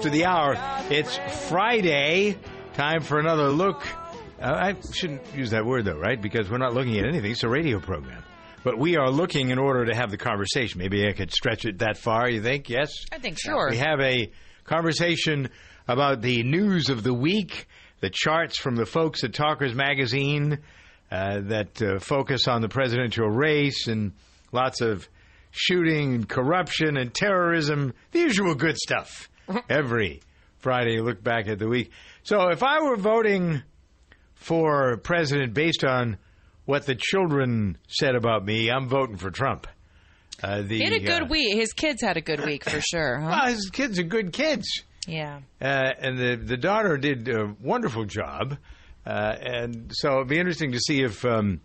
After the hour. It's Friday. Time for another look. Uh, I shouldn't use that word, though, right? Because we're not looking at anything. It's a radio program. But we are looking in order to have the conversation. Maybe I could stretch it that far, you think? Yes? I think sure. We have a conversation about the news of the week, the charts from the folks at Talkers Magazine uh, that uh, focus on the presidential race and lots of shooting and corruption and terrorism, the usual good stuff. Every Friday, look back at the week. So if I were voting for president based on what the children said about me, I'm voting for Trump. Uh, the, He had a good uh, week. His kids had a good week for sure. Huh? Well, his kids are good kids. Yeah. Uh, and the the daughter did a wonderful job, uh, and so it'd be interesting to see if um,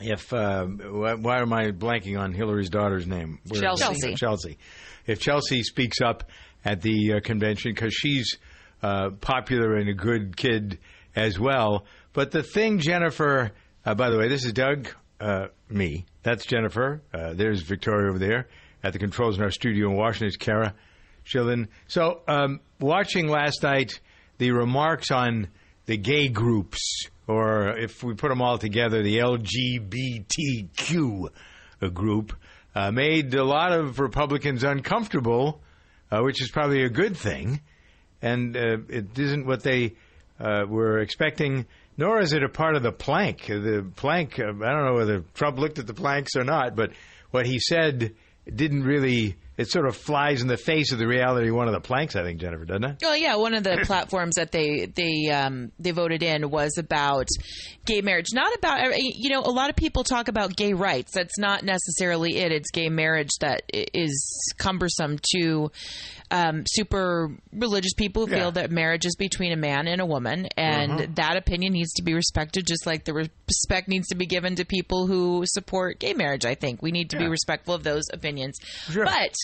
if uh, why, why am I blanking on Hillary's daughter's name? Where-. Chelsea. Chelsea. If Chelsea speaks up at the uh, convention because she's uh, popular and a good kid as well. But the thing, Jennifer. Uh, by the way, this is Doug. Uh, me. That's Jennifer. Uh, there's Victoria over there at the controls in our studio in Washington. Is Cara. Shilin. So, um, watching last night the remarks on the gay groups, or if we put them all together, the LGBTQ group, uh, made a lot of Republicans uncomfortable, uh, which is probably a good thing. And uh, it isn't what they uh, were expecting, nor is it a part of the plank. The plank, uh, I don't know whether Trump looked at the planks or not, but what he said didn't really. It sort of flies in the face of the reality of one of the planks, I think, Jennifer, doesn't it? Oh yeah, one of the platforms that they they um, they voted in was about gay marriage. Not about you know a lot of people talk about gay rights. That's not necessarily it. It's gay marriage that is cumbersome to um, super religious people who Yeah. feel that marriage is between a man and a woman, and Mhm. that opinion needs to be respected, just like the respect needs to be given to people who support gay marriage. I think we need to be respectful of those opinions, but.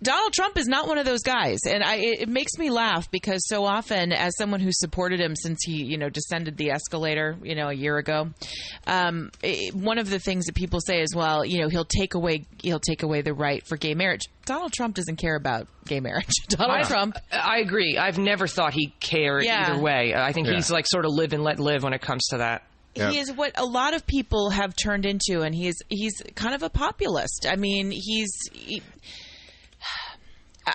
Donald Trump is not one of those guys, and I, it, it makes me laugh because so often, as someone who supported him since he, you know, descended the escalator, you know, a year ago, um, it- one of the things that people say is, well, you know, he'll take away, he'll take away the right for gay marriage. Donald Trump doesn't care about gay marriage. Donald I- Trump, I agree. I've never thought he cared Yeah. either way. I think Yeah. he's like sort of live and let live when it comes to that. He is what a lot of people have turned into, and he's he's kind of a populist. I mean, he's. He,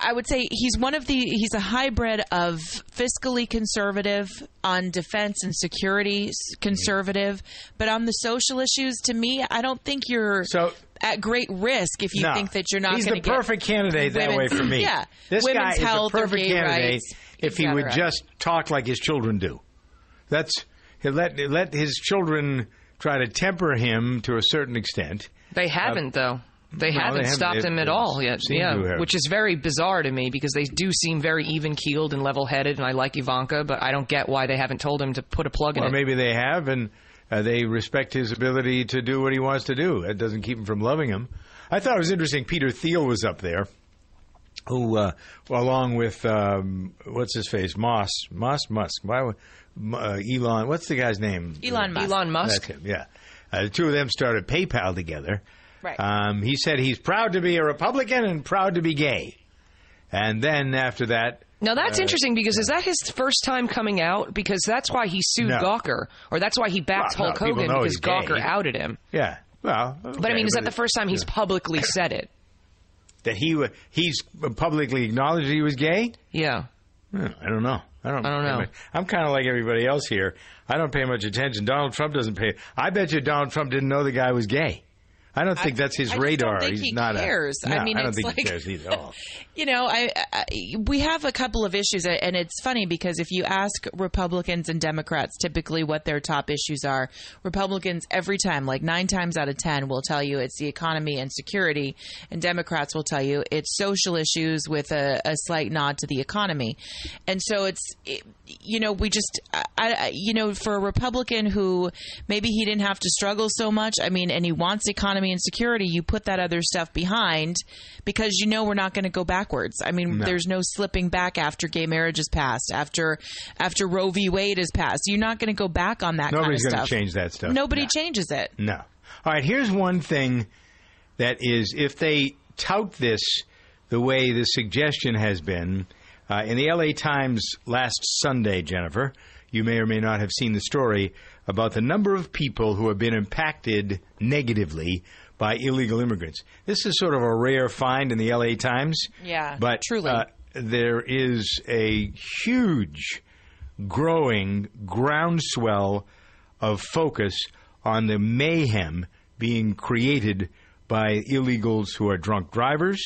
I would say he's one of the he's a hybrid of fiscally conservative on defense and security conservative, but on the social issues, to me, I don't think you're so at great risk if you No. think that you're not. He's the perfect candidate that way for me. Yeah, this women's guy health is the or perfect candidate rights, if he would just talk like his children do. That's he let let his children try to temper him to a certain extent. They haven't though. They no, haven't haven't. stopped him at all yet. Yeah, which is very bizarre to me because they do seem very even keeled and level headed, and I like Ivanka, but I don't get why they haven't told him to put a plug in Or it. maybe they have, and uh, they respect his ability to do what he wants to do. That doesn't keep him from loving him. I thought it was interesting. Peter Thiel was up there, who, uh, along with um, what's his face, Moss, Moss Musk, why, uh, Elon. What's the guy's name? Elon Musk. Elon Musk. That's him. Yeah, uh, the two of them started PayPal together. Right. Um, he said he's proud to be a Republican and proud to be gay. And then after that, Now that's interesting because is that his first time coming out? Because that's why he sued No. Gawker, or that's why he backed Well, Hulk people Hogan because he's gay. Gawker outed him. Yeah. Well, But I mean, is that the first time he's publicly said it? that he he's publicly acknowledged he was gay? Yeah. Hmm, I don't know. I don't. I don't know. much- I'm kind of like everybody else here. I don't pay much attention. Donald Trump doesn't pay. I bet you Donald Trump didn't know the guy was gay. I don't think that's his I radar. He's he not cares. A, I No, mean, I don't it's think he like- cares either. You know, I, I we have a couple of issues, and it's funny because if you ask Republicans and Democrats typically what their top issues are, Republicans every time, like nine times out of ten, will tell you it's the economy and security, and Democrats will tell you it's social issues with a, a slight nod to the economy, and so it's it, you know we just I, I you know for a Republican who maybe he didn't have to struggle so much, I mean, and he wants economy and security, you put that other stuff behind because you know we're not going to go backwards. I mean, there's no slipping back after gay marriage is passed, after after Roe v. Wade is passed. You're not going to go back on that Nobody's kind of going to change that stuff. Nobody No. changes it. No. All right, here's one thing that is if they tout this the way the suggestion has been uh, in the LA Times last Sunday, Jennifer, you may or may not have seen the story about the number of people who have been impacted negatively by illegal immigrants. This is sort of a rare find in the LA Times. Yeah, but truly. uh, there is a huge growing groundswell of focus on the mayhem being created by illegals who are drunk drivers,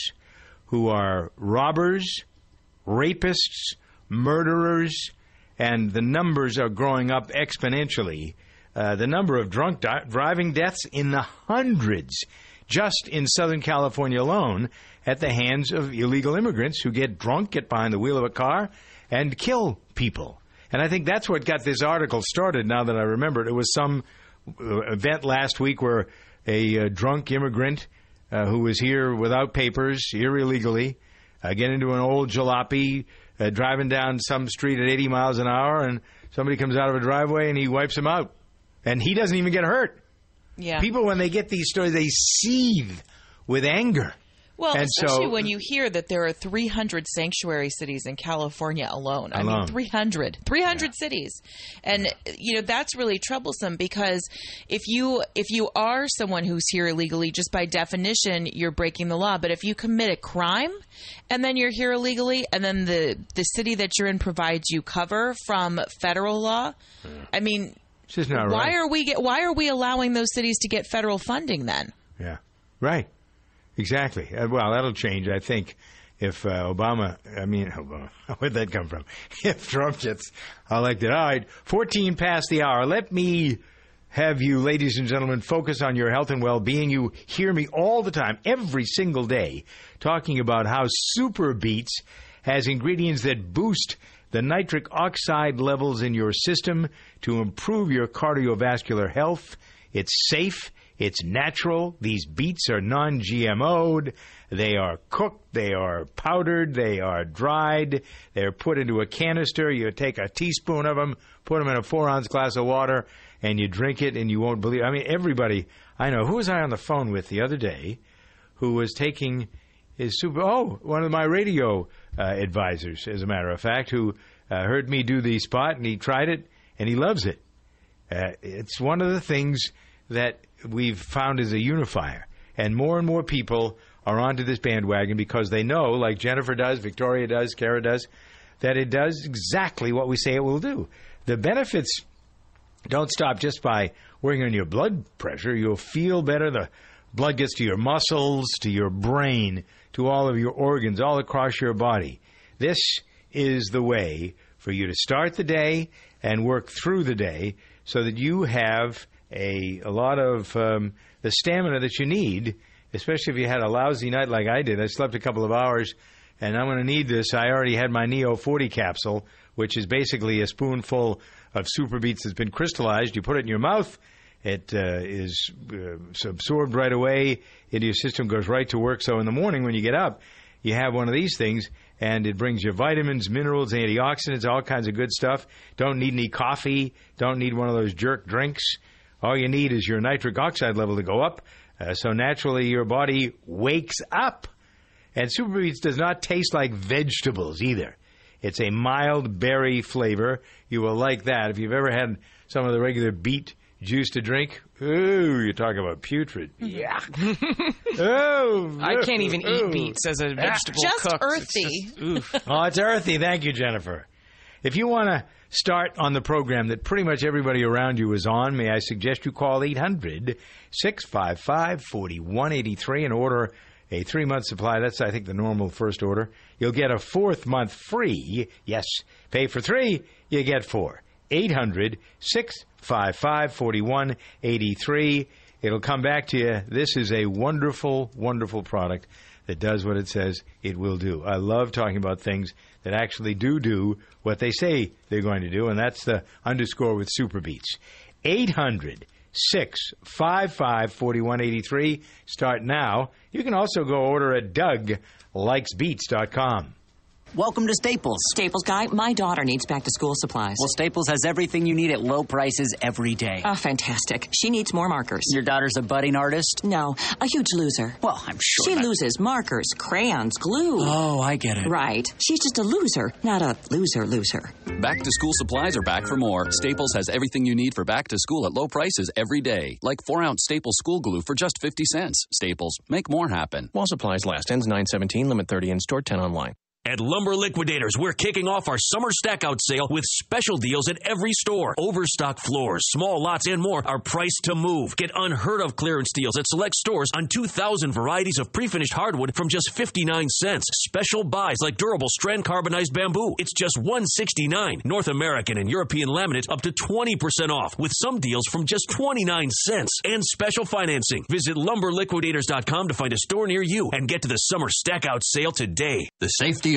who are robbers, rapists, murderers, and the numbers are growing up exponentially. Uh, the number of drunk di- driving deaths in the hundreds just in Southern California alone at the hands of illegal immigrants who get drunk, get behind the wheel of a car, and kill people. And I think that's what got this article started. Now that I remember it, it was some uh, event last week where a uh, drunk immigrant uh, who was here without papers, here illegally, uh, get into an old jalopy, uh, driving down some street at 80 miles an hour, and somebody comes out of a driveway and he wipes him out, and he doesn't even get hurt. Yeah. People, when they get these stories, they seethe with anger. Well, And especially so- when you hear that there are 300 sanctuary cities in California alone. I Alone. mean, 300, 300 cities, and you know that's really troublesome because if you if you are someone who's here illegally, just by definition, you're breaking the law. But if you commit a crime and then you're here illegally, and then the the city that you're in provides you cover from federal law, hmm. I mean, why right. are we get why are we allowing those cities to get federal funding then? Yeah, right. Exactly. Uh, well, that'll change, I think, if uh, Obama. I mean, Obama. Where'd that come from? If Trump gets elected. All right, fourteen past the hour. Let me have you, ladies and gentlemen, focus on your health and well-being. You hear me all the time, every single day, talking about how Super Beets has ingredients that boost the nitric oxide levels in your system to improve your cardiovascular health. It's safe. It's natural. These beets are non GMO'd. They are cooked. They are powdered. They are dried. They're put into a canister. You take a teaspoon of them, put them in a four ounce glass of water, and you drink it, and you won't believe. It. I mean, everybody I know. Who was I on the phone with the other day who was taking his super. Oh, one of my radio uh, advisors, as a matter of fact, who uh, heard me do the spot, and he tried it, and he loves it. Uh, it's one of the things that we've found as a unifier. And more and more people are onto this bandwagon because they know, like Jennifer does, Victoria does, Cara does, that it does exactly what we say it will do. The benefits don't stop just by working on your blood pressure. You'll feel better. The blood gets to your muscles, to your brain, to all of your organs, all across your body. This is the way for you to start the day and work through the day so that you have a, a lot of um, the stamina that you need, especially if you had a lousy night like I did. I slept a couple of hours, and I'm going to need this. I already had my Neo 40 capsule, which is basically a spoonful of super beets that's been crystallized. You put it in your mouth. It uh, is uh, absorbed right away into your system, goes right to work. So in the morning when you get up, you have one of these things, and it brings you vitamins, minerals, antioxidants, all kinds of good stuff. Don't need any coffee. Don't need one of those jerk drinks. All you need is your nitric oxide level to go up. Uh, so naturally, your body wakes up. And Superbeets does not taste like vegetables either. It's a mild berry flavor. You will like that. If you've ever had some of the regular beet juice to drink, ooh, you're talking about putrid. Yeah. oh, I can't even ooh. eat beets as a vegetable Just cook. It's earthy. just- oof. Oh, it's earthy. Thank you, Jennifer. If you want to start on the program that pretty much everybody around you is on, may I suggest you call 800 655 4183 and order a three month supply. That's, I think, the normal first order. You'll get a fourth month free. Yes, pay for three, you get four. 800 655 4183. It'll come back to you. This is a wonderful, wonderful product that does what it says it will do. I love talking about things that actually do do what they say they're going to do, and that's the underscore with Super Beets. 800 655 4183. Start now. You can also go order at DougLikesBeats.com. Welcome to Staples. Staples guy, my daughter needs back to school supplies. Well, Staples has everything you need at low prices every day. Oh, fantastic. She needs more markers. Your daughter's a budding artist? No, a huge loser. Well, I'm sure. She that- loses markers, crayons, glue. Oh, I get it. Right. She's just a loser, not a loser loser. Back to school supplies are back for more. Staples has everything you need for back to school at low prices every day. Like 4 ounce Staples school glue for just 50 cents. Staples, make more happen. While supplies last. Ends 917, limit 30 in store, 10 online. At Lumber Liquidators, we're kicking off our summer stackout sale with special deals at every store. Overstock floors, small lots, and more are priced to move. Get unheard of clearance deals at select stores on 2,000 varieties of pre-finished hardwood from just 59 cents. Special buys like durable strand carbonized bamboo. It's just 169. North American and European laminate up to 20% off with some deals from just 29 cents and special financing. Visit lumberliquidators.com to find a store near you and get to the summer stackout sale today. The safety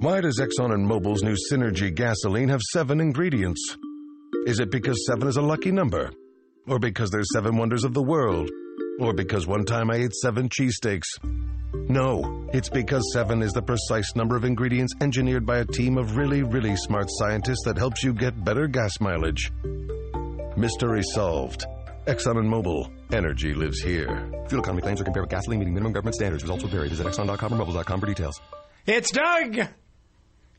Why does Exxon and Mobil's new Synergy gasoline have seven ingredients? Is it because seven is a lucky number? Or because there's seven wonders of the world? Or because one time I ate seven cheesesteaks? No, it's because seven is the precise number of ingredients engineered by a team of really, really smart scientists that helps you get better gas mileage. Mystery solved. Exxon and Mobil. Energy lives here. Fuel economy claims are compared with gasoline meeting minimum government standards. Results will vary. Visit Exxon.com or Mobil.com for details. It's Doug,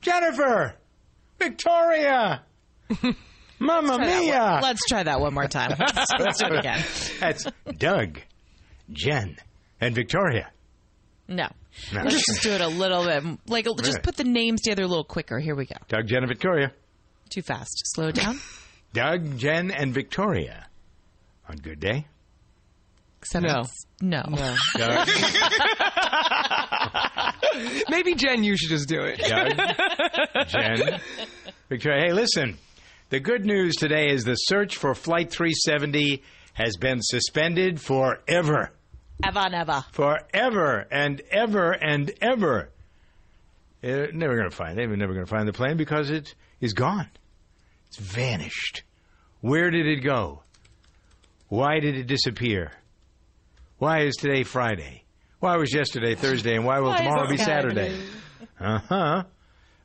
Jennifer, Victoria, Mamma Mia. Let's try that one more time. Let's, let's do it again. That's Doug, Jen, and Victoria. No. No. Let's just do it a little bit. Like, just Really? put the names together a little quicker. Here we go. Doug, Jen, and Victoria. Too fast. Slow it down. Doug, Jen, and Victoria. On good day. Except No. it's- no. Doug, Maybe Jen, you should just do it. Doug, Jen, Victoria. Hey, listen. The good news today is the search for Flight 370 has been suspended forever. Eva Neva. forever and ever and ever. They're never going to find. It. They're never going to find the plane because it is gone. It's vanished. Where did it go? Why did it disappear? Why is today Friday? Why was yesterday Thursday? And why will Why tomorrow be Saturday? Saturday? Uh huh. All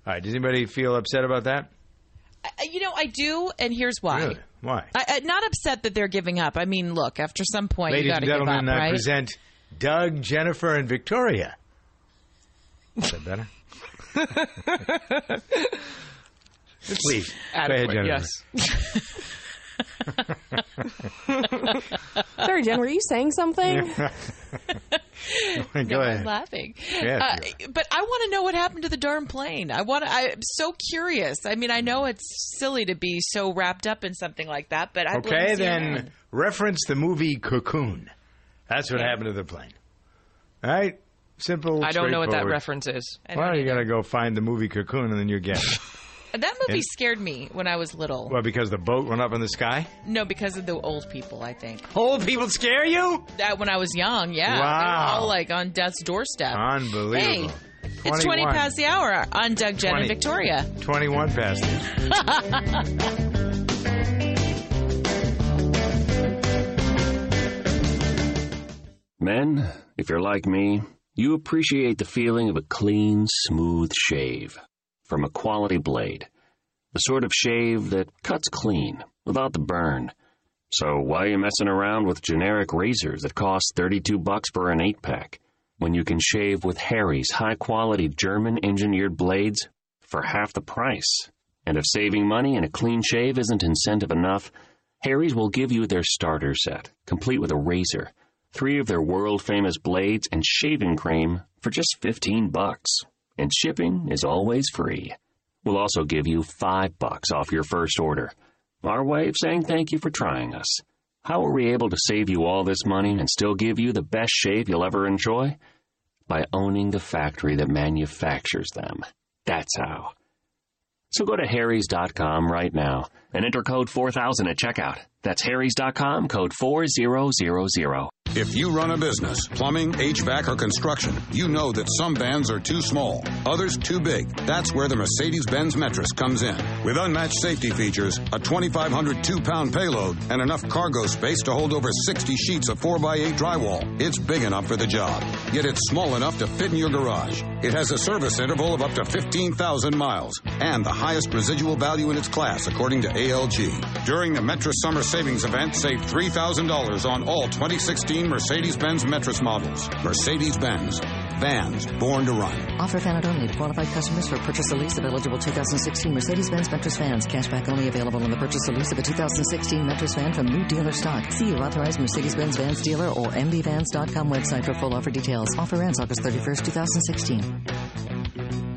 right. Does anybody feel upset about that? You know, I do, and here's why. Really? Why? I, I, not upset that they're giving up. I mean, look, after some point, Ladies you and to give up, gentlemen, I right? present Doug, Jennifer, and Victoria. Is that better? Please. Go ahead, Jennifer. yes. Sorry, Jen, were you saying something? Go no, I'm ahead. laughing. Yeah, Uh, but I want to know what happened to the darn plane. I want. I'm so curious. I mean, I know it's silly to be so wrapped up in something like that, but I Okay, then reference the movie Cocoon. That's what happened to the plane. All right? Simple. I don't know what that reference is. Well, you got to go find the movie Cocoon and then you get it. That movie And- scared me when I was little. well, because the boat went up in the sky? No, because of the old people. I think Old people scare you? that when I was young, yeah, they were Wow. all like on death's doorstep. Unbelievable. Hey, It's 20 21. past the hour on Doug, Jen, 20. and Victoria. 21 past it. Men, if you're like me, you appreciate the feeling of a clean, smooth shave from a quality blade. The sort of shave that cuts clean without the burn. So why are you messing around with generic razors that cost 32 bucks for an 8-pack when you can shave with Harry's high-quality German-engineered blades for half the price? And if saving money and a clean shave isn't incentive enough, Harry's will give you their starter set, complete with a razor, three of their world-famous blades and shaving cream for just 15 bucks. And shipping is always free. We'll also give you 5 bucks off your first order. Our way of saying thank you for trying us. How are we able to save you all this money and still give you the best shave you'll ever enjoy? By owning the factory that manufactures them. That's how. So go to harrys.com right now and enter code 4000 at checkout. That's harrys.com, code 4000. If you run a business, plumbing, HVAC, or construction, you know that some vans are too small, others too big. That's where the Mercedes Benz Metris comes in. With unmatched safety features, a 2,500 two pound payload, and enough cargo space to hold over 60 sheets of 4x8 drywall, it's big enough for the job. Yet it's small enough to fit in your garage. It has a service interval of up to 15,000 miles and the highest residual value in its class, according to ALG. During the Metris Summer Savings Event, save $3,000 on all 2016 Mercedes Benz Metris models. Mercedes Benz. Vans born to run. Offer valid only to qualified customers for purchase or lease of eligible 2016 Mercedes-Benz Metris vans. Cashback only available on the purchase or lease of a 2016 Metris van from new dealer stock. See your authorized Mercedes-Benz Vans dealer or mbvans.com website for full offer details. Offer ends August 31st, 2016.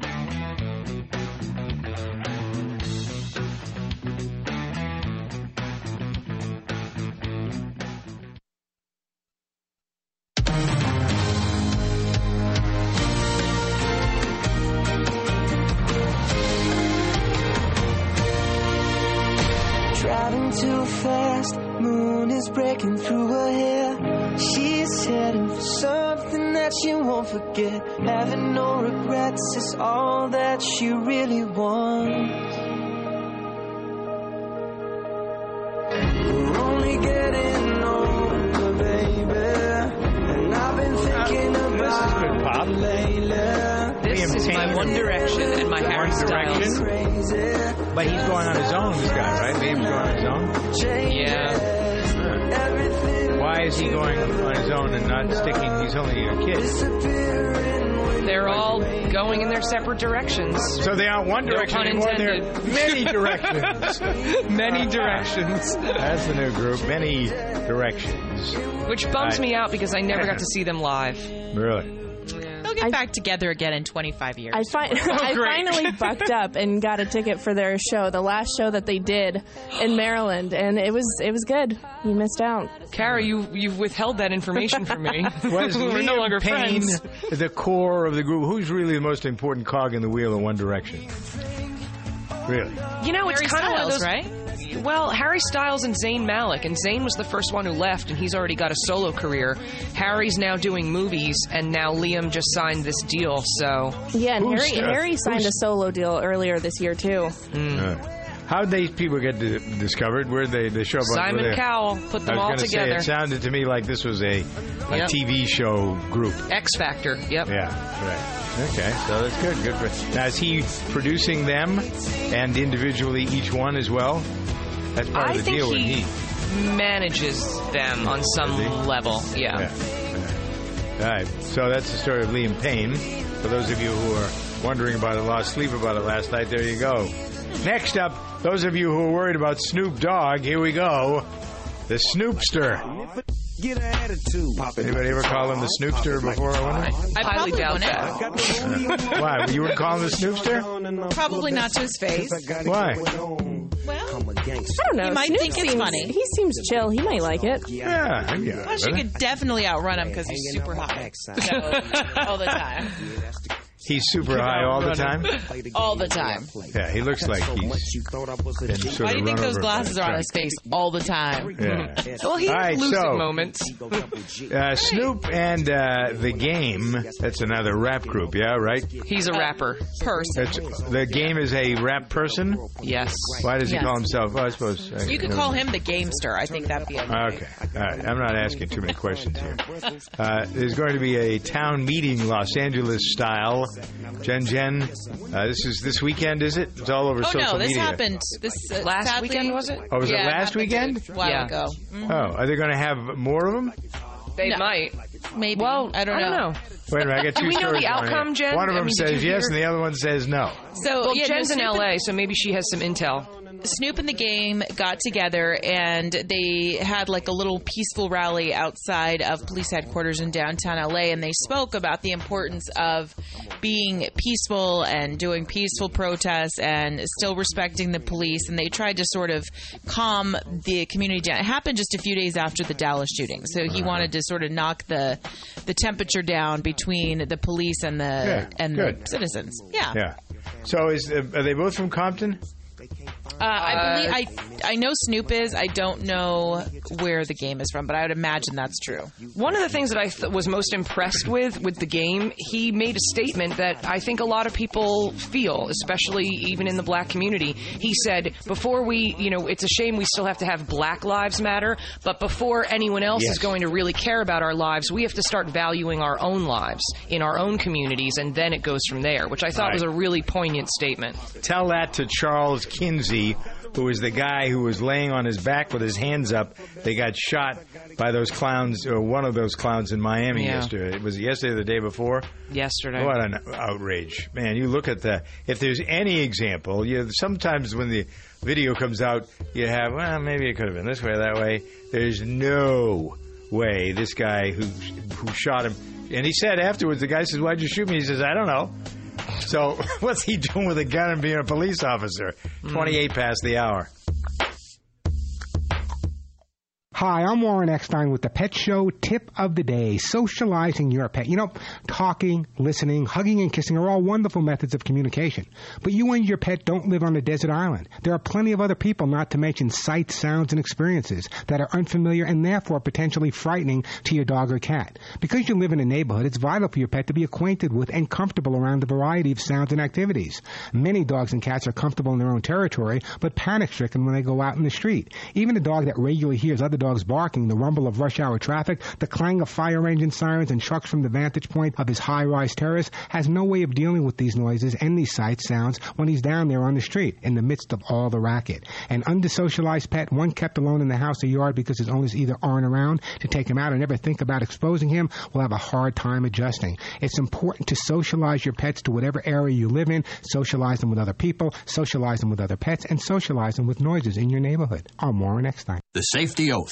Moon is breaking through her hair. She's heading for something that she won't forget. Having no regrets is all that she really wants. We're only getting older, baby. And I've been thinking about good pop. This is my One Direction and my Harry Styles. But he's going on his own, this guy, right? Liam's going on his own? Yeah. Why is he going on his own and not sticking? He's only a kid. They're all going in their separate directions. So they aren't one direction pun anymore. They're many directions. Many directions. That's the new group. Many directions. Which bums I- me out because I never got to see them live. Really? They'll get back together again in 25 years. I, fi- oh, I finally bucked up and got a ticket for their show, the last show that they did in Maryland, and it was it was good. You missed out. Cara, you you've withheld that information from me. Was We're no longer Payne friends. the core of the group? Who's really the most important cog in the wheel of One Direction? Really? You know, it's kind of one of those, right? Well, Harry Styles and Zayn Malik, and Zayn was the first one who left, and he's already got a solo career. Harry's now doing movies, and now Liam just signed this deal. So Yeah, and Harry Harry signed a solo deal earlier this year too. Uh, how'd these people get discovered? Where they the show? Simon were they- Cowell put them I was all together. Say, it sounded to me like this was a, a Yep. TV show group. X Factor. Yep. Yeah, right. Okay, so that's good. Good for. Now is he producing them and individually each one as well? That's part I of the think deal with he he. manages them on some level. Yeah. All right, so that's the story of Liam Payne. For those of you who are wondering about it, lost sleep about it last night, there you go. Next up, those of you who are worried about Snoop Dogg, here we go. The Snoopster. Get an attitude. Anybody ever call him the Snoopster before? I wonder. I highly probably doubt wouldn't. that. Why? You wouldn't call him the Snoopster? Probably not to his face. Why? Well, I don't know. You might Snoop think it's funny. He seems chill. He might like it. Yeah, yeah. Plus, you could definitely outrun him because he's super hot So, all the time. He's super high all the time. all the time. Yeah, he looks like he's been sort Why of do you think those glasses are on his face all the time? Yeah. Well, he All has right, lucid so- moments. Uh, Snoop and uh, the Game. That's another rap group, yeah, right? He's a rapper. Person. That's, the Game is a rap person. Yes. Why does he Yes. call himself? Oh, I suppose uh, You could call him the gamester. I think that'd be okay. Okay, all right. I'm not asking too many questions here. Uh, there's going to be a town meeting, Los Angeles style. Jen, Jen, uh, this is this weekend, is it? It's all over Oh social no, this media. happened this uh, Last sadly- weekend, was it? Oh, was it Yeah, last happened weekend? A while Yeah. ago. Mhm. Oh, are they going to have more of them? They No. might. Maybe. Well, I don't I know. don't know. Wait a minute, I got Do two we know stories the outcome, Jen? One of I them mean, says yes, hear- and the other one says no. So Well, yeah, no, Jen's in LA, so maybe she has some intel. Snoop and the Game got together and they had like a little peaceful rally outside of police headquarters in downtown LA and they spoke about the importance of being peaceful and doing peaceful protests and still respecting the police and they tried to sort of calm the community down. It happened just a few days after the Dallas shooting. So he wanted to sort of knock the the temperature down between the police and the and good. the citizens. Yeah. Yeah. So is uh, are they both from Compton? Uh, I believe I I know Snoop is. I don't know where the game is from, but I would imagine that's true. One of the things that I th- was most impressed with with the game, he made a statement that I think a lot of people feel, especially even in the black community. He said, "Before we, you know, it's a shame we still have to have Black Lives Matter, but before anyone else Yes. is going to really care about our lives, we have to start valuing our own lives in our own communities, and then it goes from there." Which I thought Right. was a really poignant statement. Tell that to Charles Kinsey, who was the guy who was laying on his back with his hands up. They got shot by those clowns, or one of those clowns in Miami Yeah. yesterday. Was yesterday or the day before? Yesterday. What an outrage, man! You look at the. If there's any example, you know, sometimes when the video comes out, you have well, maybe it could have been this way, or that way. There's no way this guy who who shot him, and he said afterwards, the guy says, "Why'd you shoot me?" He says, "I don't know." So what's he doing with a gun and being a police officer? Hmm. Twenty-eight past the hour. Hi, I'm Warren Eckstein with the Pet Show Tip of the Day Socializing Your Pet. You know, talking, listening, hugging, and kissing are all wonderful methods of communication. But you and your pet don't live on a desert island. There are plenty of other people, not to mention sights, sounds, and experiences that are unfamiliar and therefore potentially frightening to your dog or cat. Because you live in a neighborhood, it's vital for your pet to be acquainted with and comfortable around the variety of sounds and activities. Many dogs and cats are comfortable in their own territory, but panic stricken when they go out in the street. Even a dog that regularly hears other dogs barking, the rumble of rush hour traffic, the clang of fire engine sirens, and trucks from the vantage point of his high rise terrace has no way of dealing with these noises and these sights, sounds when he's down there on the street in the midst of all the racket. An undersocialized pet, one kept alone in the house or yard because his owners either aren't around to take him out or never think about exposing him, will have a hard time adjusting. It's important to socialize your pets to whatever area you live in, socialize them with other people, socialize them with other pets, and socialize them with noises in your neighborhood. I'm Warren Eckstein. The safety oath.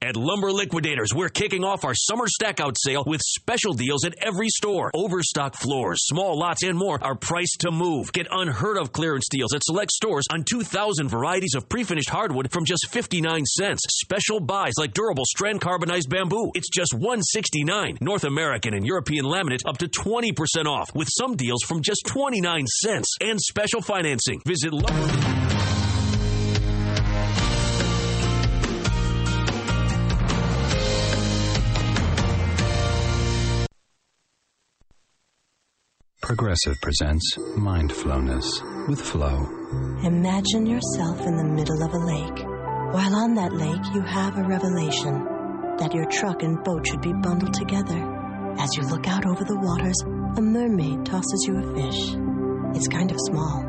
At Lumber Liquidators, we're kicking off our summer stackout sale with special deals at every store. Overstock floors, small lots, and more are priced to move. Get unheard of clearance deals at select stores on 2,000 varieties of pre-finished hardwood from just 59 cents. Special buys like durable strand carbonized bamboo. It's just 169. North American and European laminate up to 20% off with some deals from just 29 cents and special financing. Visit Lumber Progressive presents Mindfulness with Flow. Imagine yourself in the middle of a lake. While on that lake, you have a revelation that your truck and boat should be bundled together. As you look out over the waters, a mermaid tosses you a fish. It's kind of small.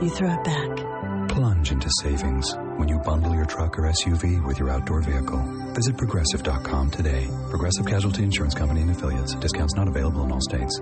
You throw it back. Plunge into savings when you bundle your truck or SUV with your outdoor vehicle. Visit progressive.com today. Progressive Casualty Insurance Company and affiliates. Discounts not available in all states.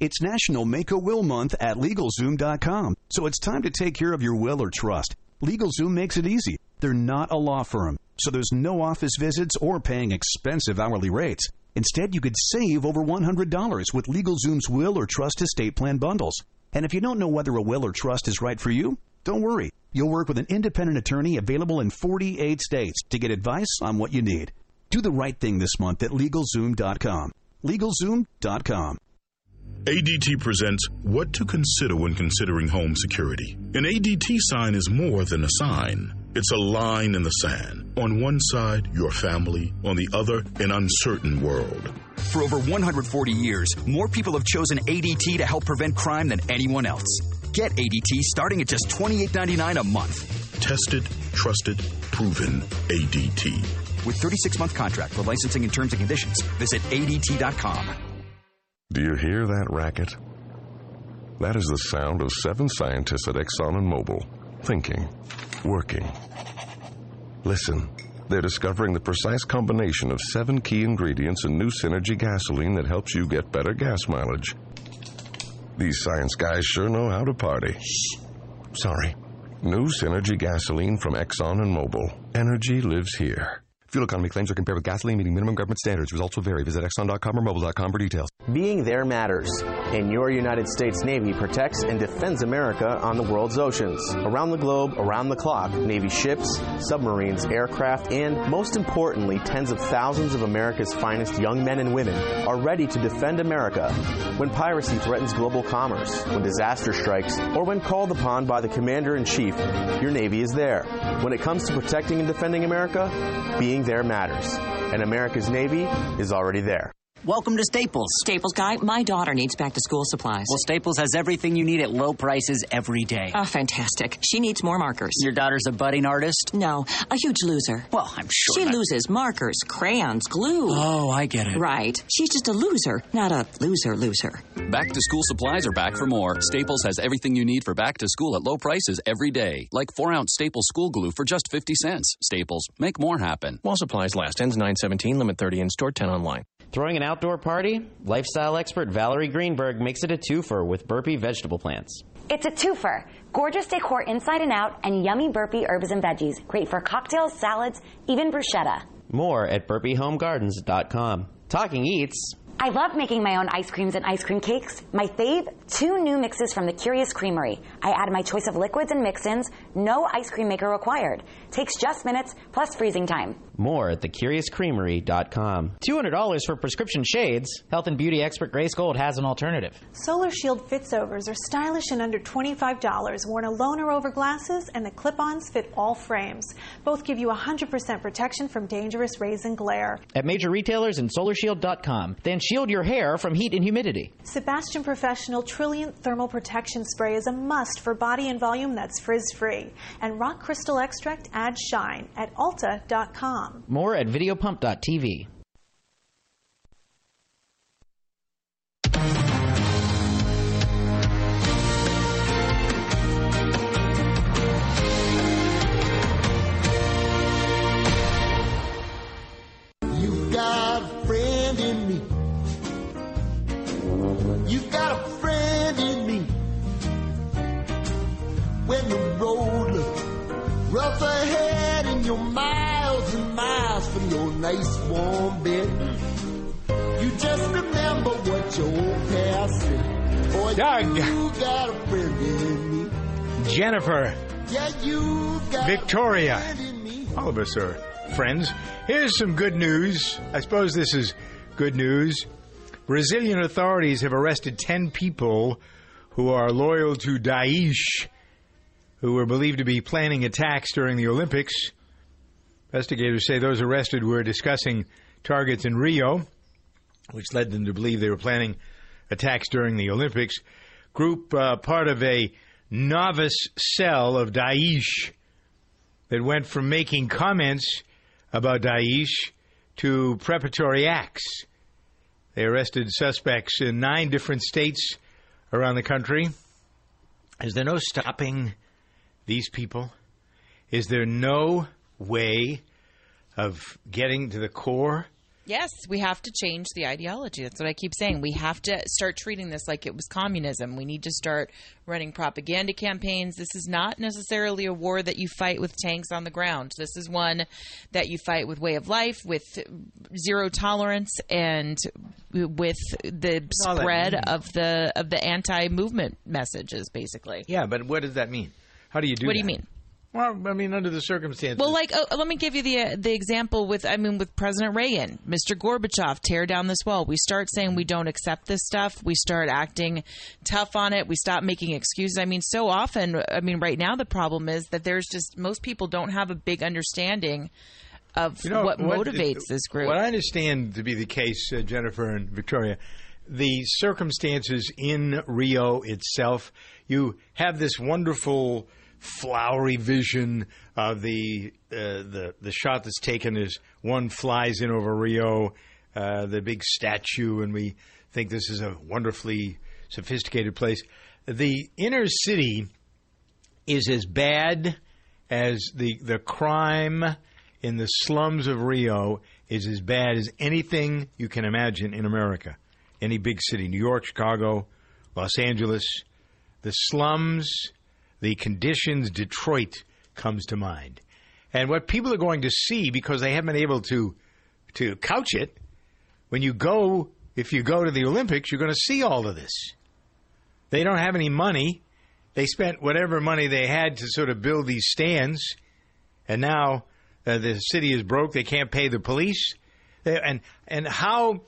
It's National Make a Will Month at LegalZoom.com, so it's time to take care of your will or trust. LegalZoom makes it easy. They're not a law firm, so there's no office visits or paying expensive hourly rates. Instead, you could save over $100 with LegalZoom's will or trust estate plan bundles. And if you don't know whether a will or trust is right for you, don't worry. You'll work with an independent attorney available in 48 states to get advice on what you need. Do the right thing this month at LegalZoom.com. LegalZoom.com. ADT presents What to Consider When Considering Home Security. An ADT sign is more than a sign. It's a line in the sand. On one side, your family. On the other, an uncertain world. For over 140 years, more people have chosen ADT to help prevent crime than anyone else. Get ADT starting at just $28.99 a month. Tested, trusted, proven ADT. With 36 month contract for licensing and terms and conditions, visit ADT.com. Do you hear that racket? That is the sound of seven scientists at Exxon and Mobil, thinking, working. Listen, they're discovering the precise combination of seven key ingredients in new Synergy gasoline that helps you get better gas mileage. These science guys sure know how to party. Sorry. New Synergy gasoline from Exxon and Mobil. Energy lives here. Fuel economy claims are compared with gasoline meeting minimum government standards. Results will vary. Visit Exxon.com or Mobil.com for details. Being there matters, and your United States Navy protects and defends America on the world's oceans. Around the globe, around the clock, Navy ships, submarines, aircraft, and most importantly, tens of thousands of America's finest young men and women are ready to defend America when piracy threatens global commerce, when disaster strikes, or when called upon by the Commander in Chief. Your Navy is there. When it comes to protecting and defending America, being there matters. And America's Navy is already there. Welcome to Staples. Staples guy, my daughter needs back to school supplies. Well, Staples has everything you need at low prices every day. Oh, fantastic. She needs more markers. Your daughter's a budding artist? No, a huge loser. Well, I'm sure. She that- loses markers, crayons, glue. Oh, I get it. Right. She's just a loser, not a loser loser. Back to school supplies are back for more. Staples has everything you need for back to school at low prices every day. Like 4 ounce Staples school glue for just 50 cents. Staples, make more happen. While supplies last. Ends 917, limit 30 in store, 10 online. Throwing an outdoor party? Lifestyle expert Valerie Greenberg makes it a twofer with burpee vegetable plants. It's a twofer. Gorgeous decor inside and out, and yummy burpee herbs and veggies. Great for cocktails, salads, even bruschetta. More at burpeehomegardens.com. Talking Eats. I love making my own ice creams and ice cream cakes. My fave, two new mixes from the Curious Creamery. I add my choice of liquids and mix-ins, no ice cream maker required. Takes just minutes plus freezing time. More at thecuriouscreamery.com. $200 for prescription shades. Health and beauty expert Grace Gold has an alternative. Solar Shield fitsovers are stylish and under $25, worn alone or over glasses, and the clip-ons fit all frames. Both give you 100% protection from dangerous rays and glare. At major retailers and solarshield.com. Then shield your hair from heat and humidity. Sebastian Professional Trilliant Thermal Protection Spray is a must for body and volume that's frizz-free. And Rock Crystal Extract adds shine at ulta.com. More at videopump.tv. You got a friend in me. You got a friend in me. When the road looks rough ahead and you're miles miles from your nice warm bed, you just remember what your old past said. Boy, Doug. you got a friend in me. Jennifer, Yeah, you got Victoria. All of us are friends. Here's some good news. I suppose this is good news. Brazilian authorities have arrested 10 people who are loyal to Daesh, who were believed to be planning attacks during the Olympics. Investigators say those arrested were discussing targets in Rio, which led them to believe they were planning attacks during the Olympics. Group uh, part of a novice cell of Daesh that went from making comments about Daesh to preparatory acts. They arrested suspects in nine different states around the country. Is there no stopping these people? Is there no way of getting to the core Yes, we have to change the ideology. That's what I keep saying. We have to start treating this like it was communism. We need to start running propaganda campaigns. This is not necessarily a war that you fight with tanks on the ground. This is one that you fight with way of life, with zero tolerance, and with the spread of the of the anti-movement messages, basically. Yeah, but what does that mean? How do you do What do you mean? Well, I mean, under the circumstances. Well, like, oh, let me give you the uh, the example with, I mean, with President Reagan, Mr. Gorbachev, tear down this wall. We start saying we don't accept this stuff. We start acting tough on it. We stop making excuses. I mean, so often, I mean, right now the problem is that there's just most people don't have a big understanding of You know, what, motivates this group. What I understand to be the case, uh, Jennifer and Victoria, the circumstances in Rio itself, you have this wonderful flowery vision of the uh, the the shot that's taken as one flies in over Rio, uh, the big statue, and we think this is a wonderfully sophisticated place. The inner city is as bad as the the crime in the slums of Rio is as bad as anything you can imagine in America. Any big city, New York, Chicago, Los Angeles, the slums, the conditions, Detroit comes to mind. And what people are going to see because they haven't been able to to couch it, when you go if you go to the Olympics, you're going to see all of this. They don't have any money. They spent whatever money they had to sort of build these stands, and now uh, the city is broke. They can't pay the police. They, and and how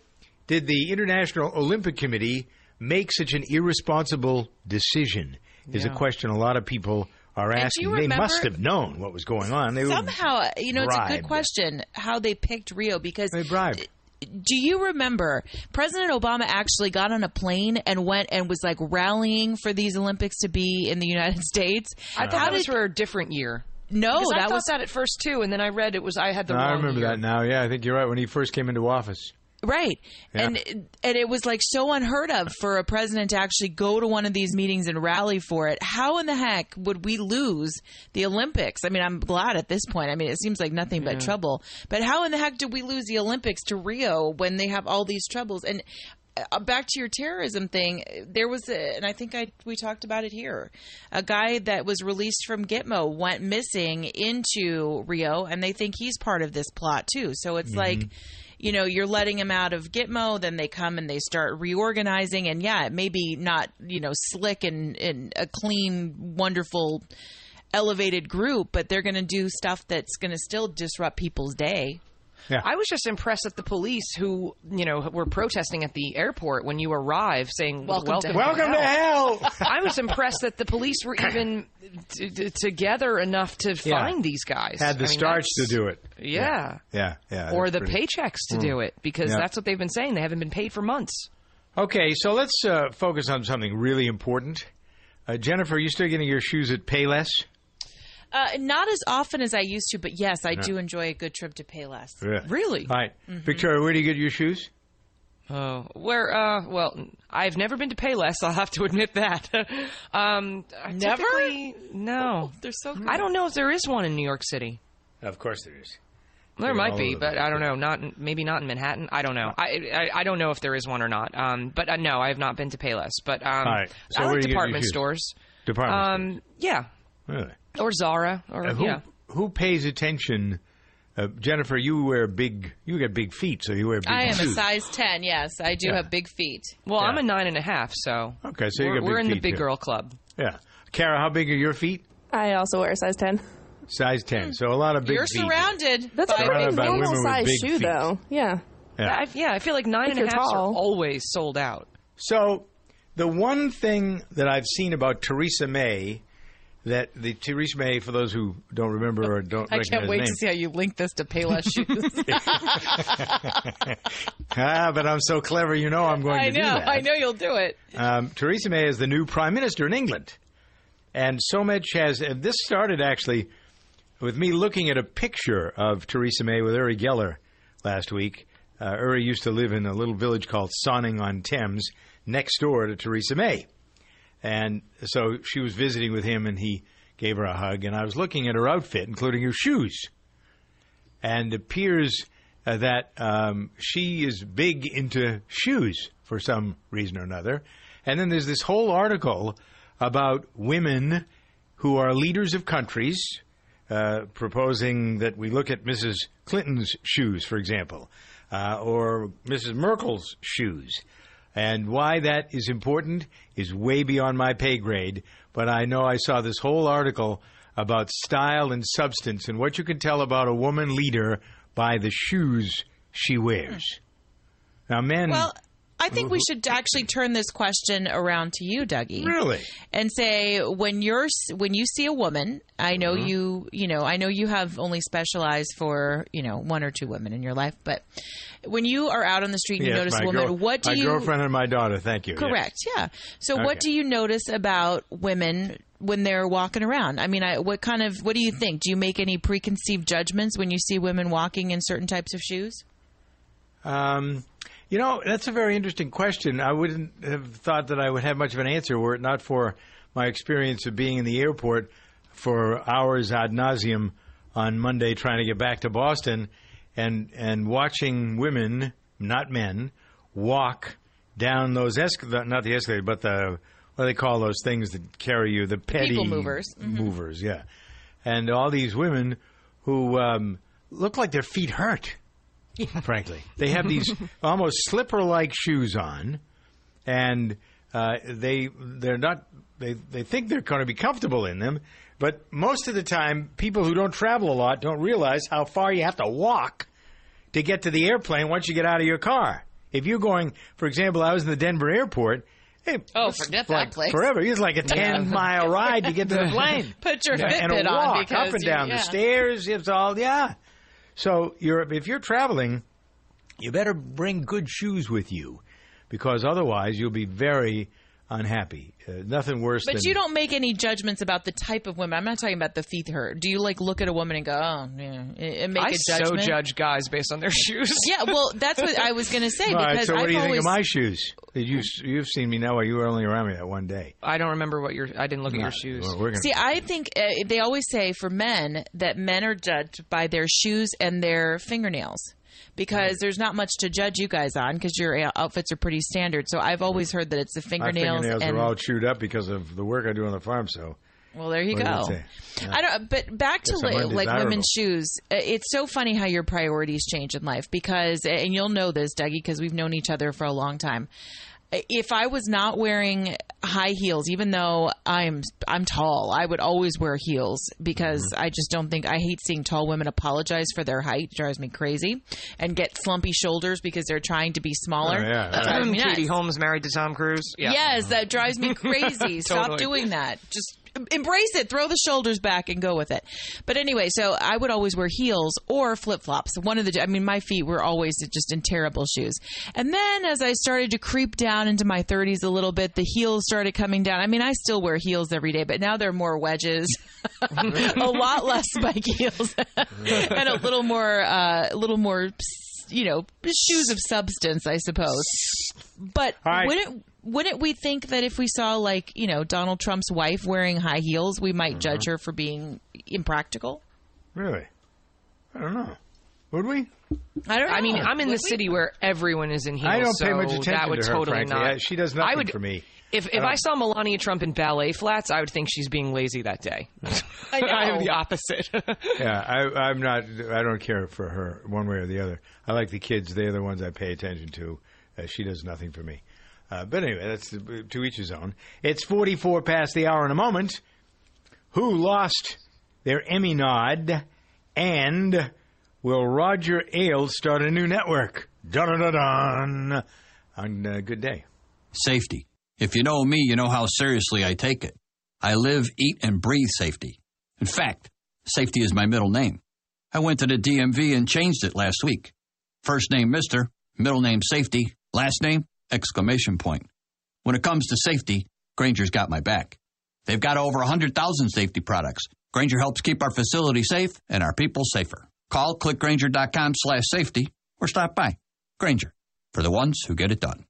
did the International Olympic Committee make such an irresponsible decision? Is a question a lot of people are asking. you They must have known what was going on. They were Somehow, you know, it's a good question how they picked Rio because they bribed. Do you remember President Obama actually got on a plane and went and was like rallying for these Olympics to be in the United States? I thought that was for a different year. No, Because I that thought was that at first too, and then I read it was I had the I wrong remember year. that now. Yeah, I think you're right. When he first came into office. Right. Yeah. And and it was like so unheard of for a president to actually go to one of these meetings and rally for it. How in the heck would we lose the Olympics? I mean, I'm glad at this point. I mean, it seems like nothing but trouble. But how in the heck did we lose the Olympics to Rio when they have all these troubles? And uh, back to your terrorism thing, there was a, and I think I we talked about it here. A guy that was released from Gitmo went missing into Rio, and they think he's part of this plot too. So it's Mhm. like you know, you're letting them out of Gitmo, then they come and they start reorganizing. And yeah, it may be not, you know, slick and, and a clean, wonderful, elevated group, but they're going to do stuff that's going to still disrupt people's day. I was just impressed at the police who, you know, were protesting at the airport when you arrived saying Welcome to "Welcome, hell." to, hell." I was impressed that the police were even t- t- together enough to Yeah. find these guys. Had the I mean, starch to do it. Yeah. Yeah, yeah. or the pretty- paychecks to Mm. do it because Yeah. that's what they've been saying. They haven't been paid for months. Okay, so let's uh, focus on something really important. Uh, Jennifer, are you still getting your shoes at Payless? Uh, not as often as I used to, but yes, I Yeah. do enjoy a good trip to Payless. Really? All right. Mhm. Victoria, where do you get your shoes? Oh, where? Uh, well, I've never been to Payless. I'll have to admit that. um, I Never? typically- No, they're so. I don't know if there is one in New York City. Of course there is. There They're might be, over but I don't know. Not maybe not in Manhattan. I don't know. I, I I don't know if there is one or not. Um, but uh, no, I have not been to Payless. But um, All right. So I like do you get your department stores. Department Um, yeah, Really? Or Zara, or Uh, who, yeah. who pays attention? Uh, Jennifer, you wear big. You got big feet, so you wear big I am shoes. a size 10, yes. I do Yeah. have big feet. Well, I'm a nine and a half, so Okay, so you we're, got big we're in the big too. girl club. Yeah. Cara, how big are your feet? I also wear a size 10. Size 10. So a lot of big You're feet. surrounded. That's by a pretty Surrounded by normal women size shoe, feet. though. Yeah. Yeah. I, yeah, I feel like nine If and a you're are always sold out. So, the one thing that I've seen about Theresa May, that the Theresa May, for those who don't remember or don't I can't wait name, to see how you link this to Payless shoes. ah, but I'm so clever, you know I'm going I to do that. I know you'll do it. Um, Theresa May is the new prime minister in England, and so much has. And this started actually with me looking at a picture of Theresa May with Uri Geller last week. Uh, Uri used to live in a little village called Sonning on Thames, next door to Theresa May, and so she was visiting with him, and he gave her a hug. And I was looking at her outfit, including her shoes, and it appears uh, that um, she is big into shoes for some reason or another. And then there's this whole article about women who are leaders of countries uh, proposing that we look at Mrs. Clinton's shoes, for example, uh, or Mrs. Merkel's shoes. And why that is important is way beyond my pay grade, but I know I saw this whole article about style and substance and what you can tell about a woman leader by the shoes she wears. Now, men. Well, I think we should actually turn this question around to you, Dougie. Really? And say when you're when you see a woman, I know Mhm. you you know I know you have only specialized for you know one or two women in your life, but when you are out on the street and you notice a woman, girl- what do my you girlfriend and my daughter? Thank you. yes. Correct. Yeah. So Okay. what do you notice about women when they're walking around? I mean, I, what kind of what do you think? Do you make any preconceived judgments when you see women walking in certain types of shoes? Um, you know, that's a very interesting question. I wouldn't have thought that I would have much of an answer were it not for my experience of being in the airport for hours ad nauseum on Monday trying to get back to Boston and and watching women, not men, walk down those escalators, not the escalator, but the what do they call those things that carry you, the petty People movers. Mhm. movers, yeah. And all these women who um, look like their feet hurt frankly. They have these almost slipper-like shoes on, and uh, they they're not they they think they're going to be comfortable in them, but most of the time, people who don't travel a lot don't realize how far you have to walk to get to the airplane once you get out of your car. If you're going, for example, I was in the Denver airport. Hey, Oh, it's forget that like place. Forever. It's like a Yeah. ten mile ride to get to the plane. Put your and a Fitbit on walk because up and you- down yeah. the stairs. It's all yeah. So you're if you're traveling, you better bring good shoes with you, because otherwise you'll be very unhappy. Uh, nothing worse But than you don't make any judgments about the type of women. I'm not talking about the feet hurt. Do you like look at a woman and go, oh, yeah, and and make I a so judge guys based on their shoes. Yeah, well, that's what I was going to say All right, because so what I've do you always think of my shoes? You you've seen me now? Well, you were only around me that one day. I don't remember what your. I didn't look at your shoes. Well, we're gonna- See, I think uh, they always say for men that men are judged by their shoes and their fingernails because there's not much to judge you guys on because your uh, outfits are pretty standard. So I've always heard that it's the fingernails. my fingernails, and are all chewed up because of the work I do on the farm. So well, there you What go. Yeah. I don't. But back to li- like women's shoes. It's so funny how your priorities change in life because, and you'll know this, Dougie, because we've known each other for a long time. If I was not wearing high heels, even though I'm I'm tall, I would always wear heels because Mm-hmm. I just don't think I hate seeing tall women apologize for their height. It drives me crazy, and get slumpy shoulders because they're trying to be smaller. Oh, yeah. That drives. Katie Holmes married to Tom Cruise. Yeah. Yes, that drives me crazy. Stop Totally. doing that. Just embrace it. Throw the shoulders back and go with it. But anyway, so I would always wear heels or flip flops. One of the, I mean, my feet were always just in terrible shoes. And then as I started to creep down into my 30s a little bit, the heels started coming down. I mean, I still wear heels every day, but now they're more wedges, a lot less spike heels, and a little more, uh, a little more. You know, shoes of substance, I suppose. But right. wouldn't wouldn't we think that if we saw like you know Donald Trump's wife wearing high heels, we might judge her for being impractical? really, I don't know. Would we? I don't. Know. I mean, I'm in the we? city where everyone is in heels. I don't pay much attention to that would to her. totally frankly. not. I- she does nothing I would, for me. If I if I, don't- saw Melania Trump in ballet flats, I would think she's being lazy that day. I know. am the opposite. yeah, I, I'm not. I don't care for her one way or the other. I like the kids; they're the ones I pay attention to. Uh, she does nothing for me. Uh, but anyway, that's to each his own. It's 44 past the hour in a moment. Who lost their Emmy nod? And will Roger Ailes start a new network? Dun dun dun. On uh, Good Day. Safety. If you know me, you know how seriously I take it. I live, eat, and breathe safety. In fact, safety is my middle name. I went to the DMV and changed it last week. First name Mr., middle name Safety, last name exclamation point. When it comes to safety, Grainger's got my back. They've got over 100,000 safety products. Grainger helps keep our facility safe and our people safer. Call clickgrainger.com slash safety or stop by. Grainger, for the ones who get it done.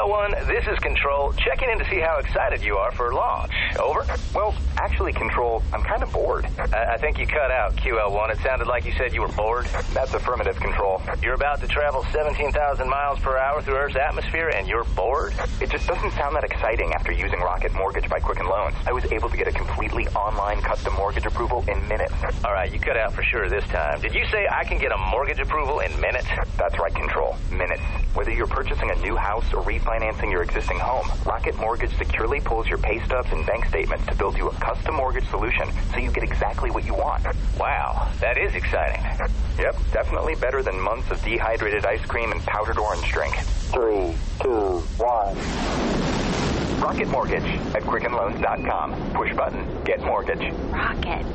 QL1, this is Control, checking in to see how excited you are for launch. Over? Well, actually, Control, I'm kind of bored. I, I think you cut out, QL1. It sounded like you said you were bored. That's affirmative, Control. You're about to travel 17,000 miles per hour through Earth's atmosphere and you're bored? It just doesn't sound that exciting after using Rocket Mortgage by Quicken Loans. I was able to get a completely online custom mortgage approval in minutes. All right, you cut out for sure this time. Did you say I can get a mortgage approval in minutes? That's right, Control. Minutes. Whether you're purchasing a new house or refinancing your existing home, Rocket Mortgage securely pulls your pay stubs and bank statements to build you a custom mortgage solution so you get exactly what you want. Wow, that is exciting. Yep, definitely better than months of dehydrated ice cream and powdered orange drink. Three, two, one. Rocket Mortgage at QuickenLoans.com. Push button, get mortgage. Rocket.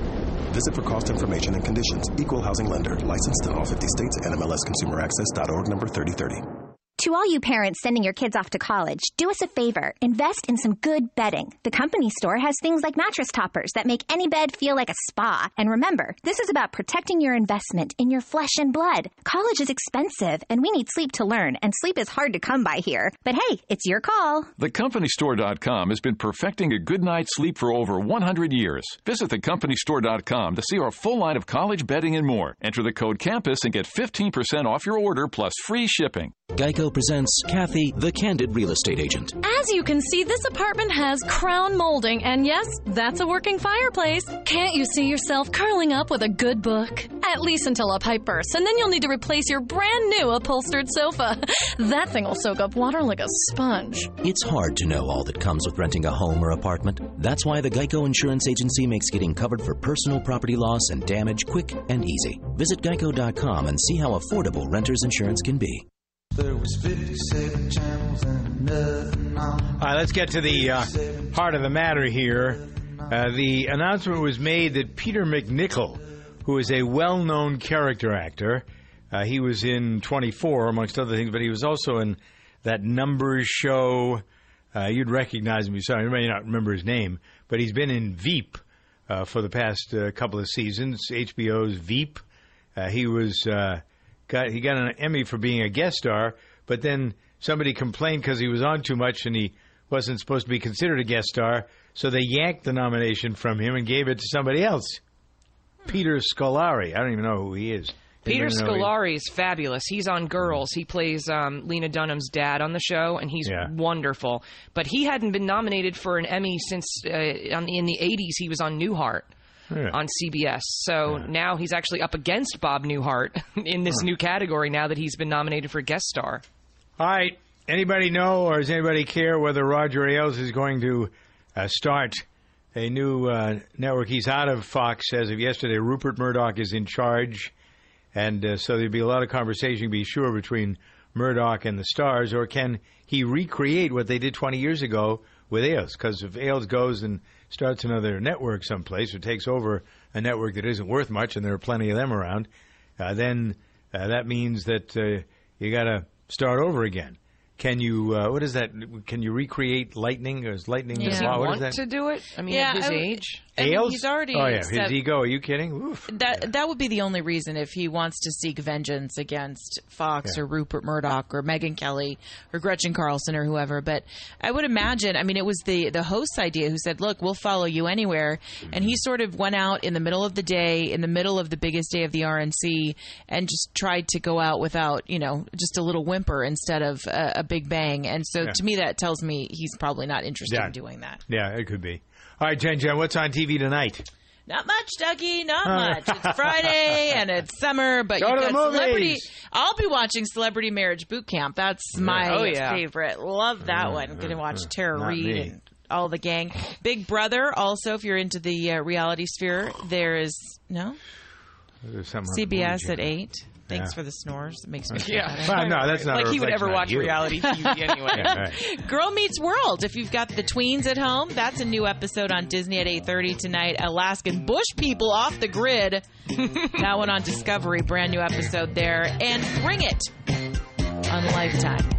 Visit for cost information and conditions. Equal housing lender. Licensed in all 50 states. NMLSConsumerAccess.org number 3030. To all you parents sending your kids off to college, do us a favor. Invest in some good bedding. The company store has things like mattress toppers that make any bed feel like a spa. And remember, this is about protecting your investment in your flesh and blood. College is expensive, and we need sleep to learn, and sleep is hard to come by here. But hey, it's your call. TheCompanyStore.com has been perfecting a good night's sleep for over 100 years. Visit TheCompanyStore.com to see our full line of college bedding and more. Enter the code CAMPUS and get 15% off your order plus free shipping. Geico presents Kathy, the candid real estate agent. As you can see, this apartment has crown molding, and yes, that's a working fireplace. Can't you see yourself curling up with a good book? At least until a pipe bursts, and then you'll need to replace your brand new upholstered sofa. That thing will soak up water like a sponge. It's hard to know all that comes with renting a home or apartment. That's why the Geico Insurance Agency makes getting covered for personal property loss and damage quick and easy. Visit geico.com and see how affordable renter's insurance can be. There was 57 channels and nothing on. All right, let's get to the uh, heart of the matter here. Uh, the announcement was made that Peter MacNicol, who is a well known character actor, uh, he was in 24, amongst other things, but he was also in that Numbers show. Uh, you'd recognize him. Sorry, you may not remember his name, but he's been in Veep uh, for the past uh, couple of seasons, HBO's Veep. He was got he got an Emmy for being a guest star, but then somebody complained because he was on too much and he wasn't supposed to be considered a guest star, so they yanked the nomination from him and gave it to somebody else. Peter Scolari. I don't even know who he is. Peter Anybody know who he- Scolari is fabulous. He's on Girls. He plays um, Lena Dunham's dad on the show, and he's Yeah. wonderful. But he hadn't been nominated for an Emmy since uh, on, in the '80s. He was on Newhart Yeah. on CBS. So now he's actually up against Bob Newhart in this new category. Now that he's been nominated for guest star. All right. Anybody know or does anybody care whether Roger Ailes is going to uh, start a new uh, network? He's out of Fox as of yesterday. Rupert Murdoch is in charge. And uh, so there'd be a lot of conversation, be sure, between Murdoch and the stars. Or can he recreate what they did 20 years ago with Ailes? Because if Ailes goes and starts another network someplace or takes over a network that isn't worth much, and there are plenty of them around, uh, then uh, that means that uh, you got to start over again. Can you? Uh, what is that? Can you recreate lightning? Or is lightning? Does the he law? What want is that? to do it? I mean, Yeah, at his I age. I mean, he's already Oh yeah, his ego. Are you kidding? Oof. That that would be the only reason if he wants to seek vengeance against Fox Yeah. or Rupert Murdoch or Megyn Kelly or Gretchen Carlson or whoever. But I would imagine. I mean, it was the the host's idea who said, "Look, we'll follow you anywhere," mm-hmm. and he sort of went out in the middle of the day, in the middle of the biggest day of the RNC, and just tried to go out without, you know, just a little whimper instead of a, a big bang. And so, Yeah. to me, that tells me he's probably not interested Yeah. in doing that. Yeah, it could be. All right, Jen, Jen, what's on TV tonight? Not much, Dougie. Not much. It's Friday and it's summer, but Go you to got celebrity. I'll be watching Celebrity Marriage Boot Camp. That's my Oh, yeah. favorite. Love that one. I'm gonna watch Tara Not Reid me. and all the gang. Big Brother. Also, if you're into the uh, reality sphere, there is no There's CBS at eight. Thanks Yeah. for the snores. It makes me feel Yeah. Well, no, that's not like a he would ever watch you. reality TV anyway. Yeah, right. Girl Meets World. If you've got the tweens at home, that's a new episode on Disney at 8:30 tonight. Alaskan bush people off the grid. that one on Discovery, brand new episode there. And Bring It on Lifetime.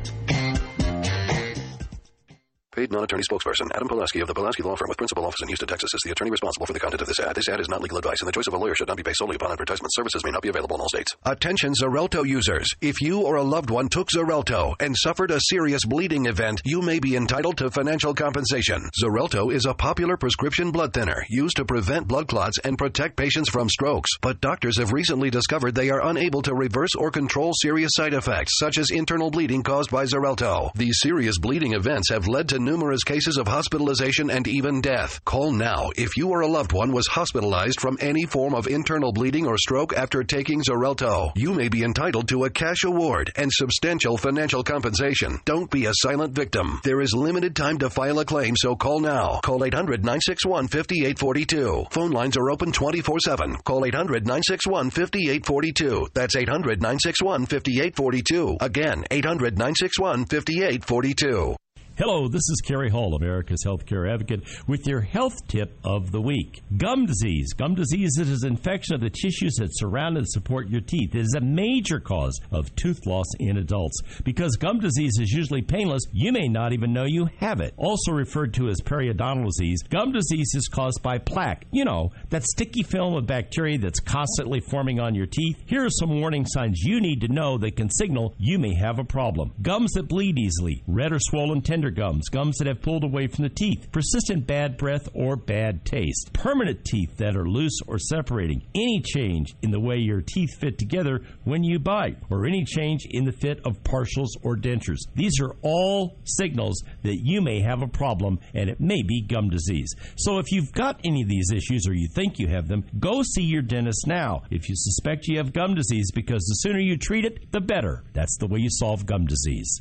Paid non-attorney spokesperson Adam Pulaski of the Pulaski Law Firm with principal office in Houston, Texas is the attorney responsible for the content of this ad. This ad is not legal advice, and the choice of a lawyer should not be based solely upon advertisement. Services may not be available in all states. Attention Xarelto users. If you or a loved one took Xarelto and suffered a serious bleeding event, you may be entitled to financial compensation. Xarelto is a popular prescription blood thinner used to prevent blood clots and protect patients from strokes. But doctors have recently discovered they are unable to reverse or control serious side effects, such as internal bleeding caused by Xarelto. These serious bleeding events have led to numerous cases of hospitalization and even death. Call now if you or a loved one was hospitalized from any form of internal bleeding or stroke after taking Xarelto. You may be entitled to a cash award and substantial financial compensation. Don't be a silent victim. There is limited time to file a claim, so call now. Call 800 961 5842. Phone lines are open 24 7. Call 800 961 5842. That's 800 961 5842. Again, 800 961 5842. Hello, this is Kerry Hall, America's Healthcare Advocate, with your health tip of the week. Gum disease. Gum disease is an infection of the tissues that surround and support your teeth. It is a major cause of tooth loss in adults. Because gum disease is usually painless, you may not even know you have it. Also referred to as periodontal disease, gum disease is caused by plaque. You know, that sticky film of bacteria that's constantly forming on your teeth. Here are some warning signs you need to know that can signal you may have a problem. Gums that bleed easily, red or swollen tender gums, gums that have pulled away from the teeth, persistent bad breath or bad taste, permanent teeth that are loose or separating, any change in the way your teeth fit together when you bite, or any change in the fit of partials or dentures. These are all signals that you may have a problem and it may be gum disease. So if you've got any of these issues or you think you have them, go see your dentist now if you suspect you have gum disease because the sooner you treat it, the better. That's the way you solve gum disease.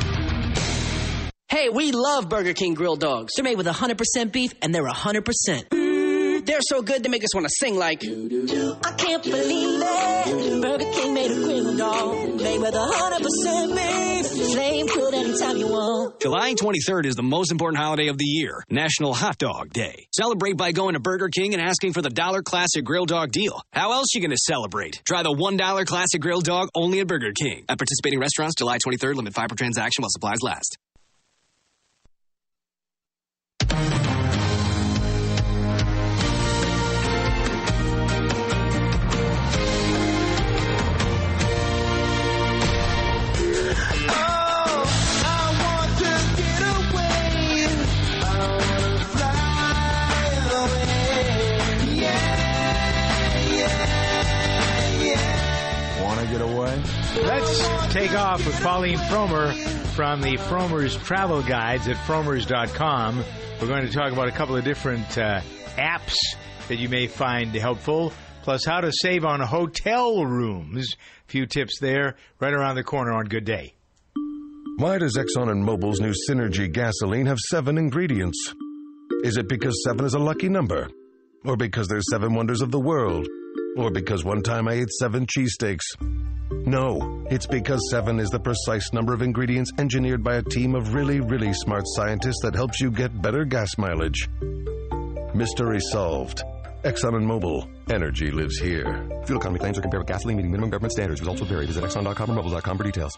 Hey, we love Burger King grilled dogs. They're made with 100% beef and they're 100%. Mm, they're so good they make us want to sing like. I can't believe it. Burger King made a grilled dog. Made with 100% beef. Flame grilled anytime you want. July 23rd is the most important holiday of the year, National Hot Dog Day. Celebrate by going to Burger King and asking for the Dollar Classic Grilled Dog deal. How else you going to celebrate? Try the $1 Classic Grilled Dog only at Burger King. At participating restaurants, July 23rd, limit 5 per transaction while supplies last. Take off with Pauline Frommer from the Frommer's Travel Guides at frommers.com. We're going to talk about a couple of different uh, apps that you may find helpful, plus how to save on hotel rooms. A few tips there right around the corner on Good Day. Why does Exxon and Mobil's new Synergy gasoline have seven ingredients? Is it because seven is a lucky number? Or because there's seven wonders of the world? Or because one time I ate seven cheesesteaks? No, it's because seven is the precise number of ingredients engineered by a team of really, really smart scientists that helps you get better gas mileage. Mystery solved. Exxon and Mobil. Energy lives here. Fuel economy claims are compared with gasoline meeting minimum government standards. Results will vary. Visit Exxon.com or Mobil.com for details.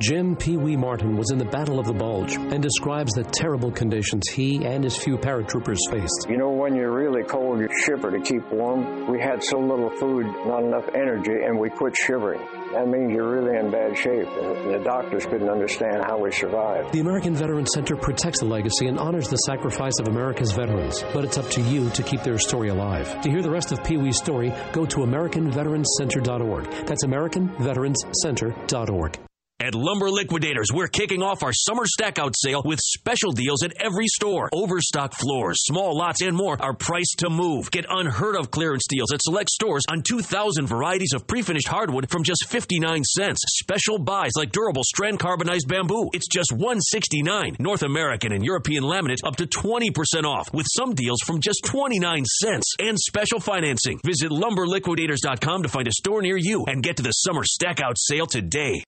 Jim Pee Wee Martin was in the Battle of the Bulge and describes the terrible conditions he and his few paratroopers faced. You know, when you're really cold, you shiver to keep warm. We had so little food, not enough energy, and we quit shivering. that means you're really in bad shape. The doctors couldn't understand how we survived. The American Veterans Center protects the legacy and honors the sacrifice of America's veterans, but it's up to you to keep their story alive. To hear the rest of Pee Wee's story, go to AmericanVeteransCenter.org. That's AmericanVeteransCenter.org. At Lumber Liquidators, we're kicking off our summer stackout sale with special deals at every store. Overstock floors, small lots, and more are priced to move. Get unheard of clearance deals at select stores on 2,000 varieties of pre-finished hardwood from just 59 cents. Special buys like durable strand carbonized bamboo. It's just 169. North American and European laminate up to 20% off with some deals from just 29 cents and special financing. Visit lumberliquidators.com to find a store near you and get to the summer stackout sale today.